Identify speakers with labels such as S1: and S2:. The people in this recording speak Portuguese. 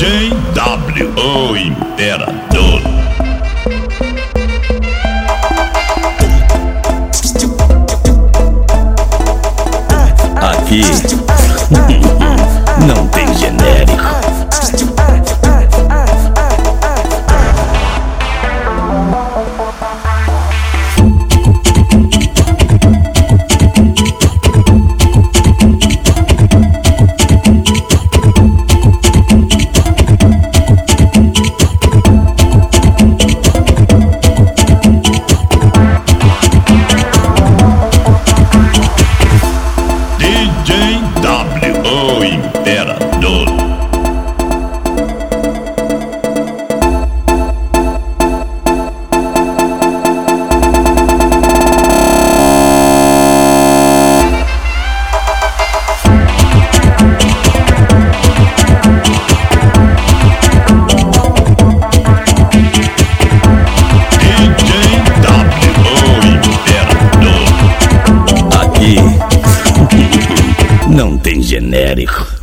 S1: DJ W, o Imperador.
S2: Aqui tem genérico.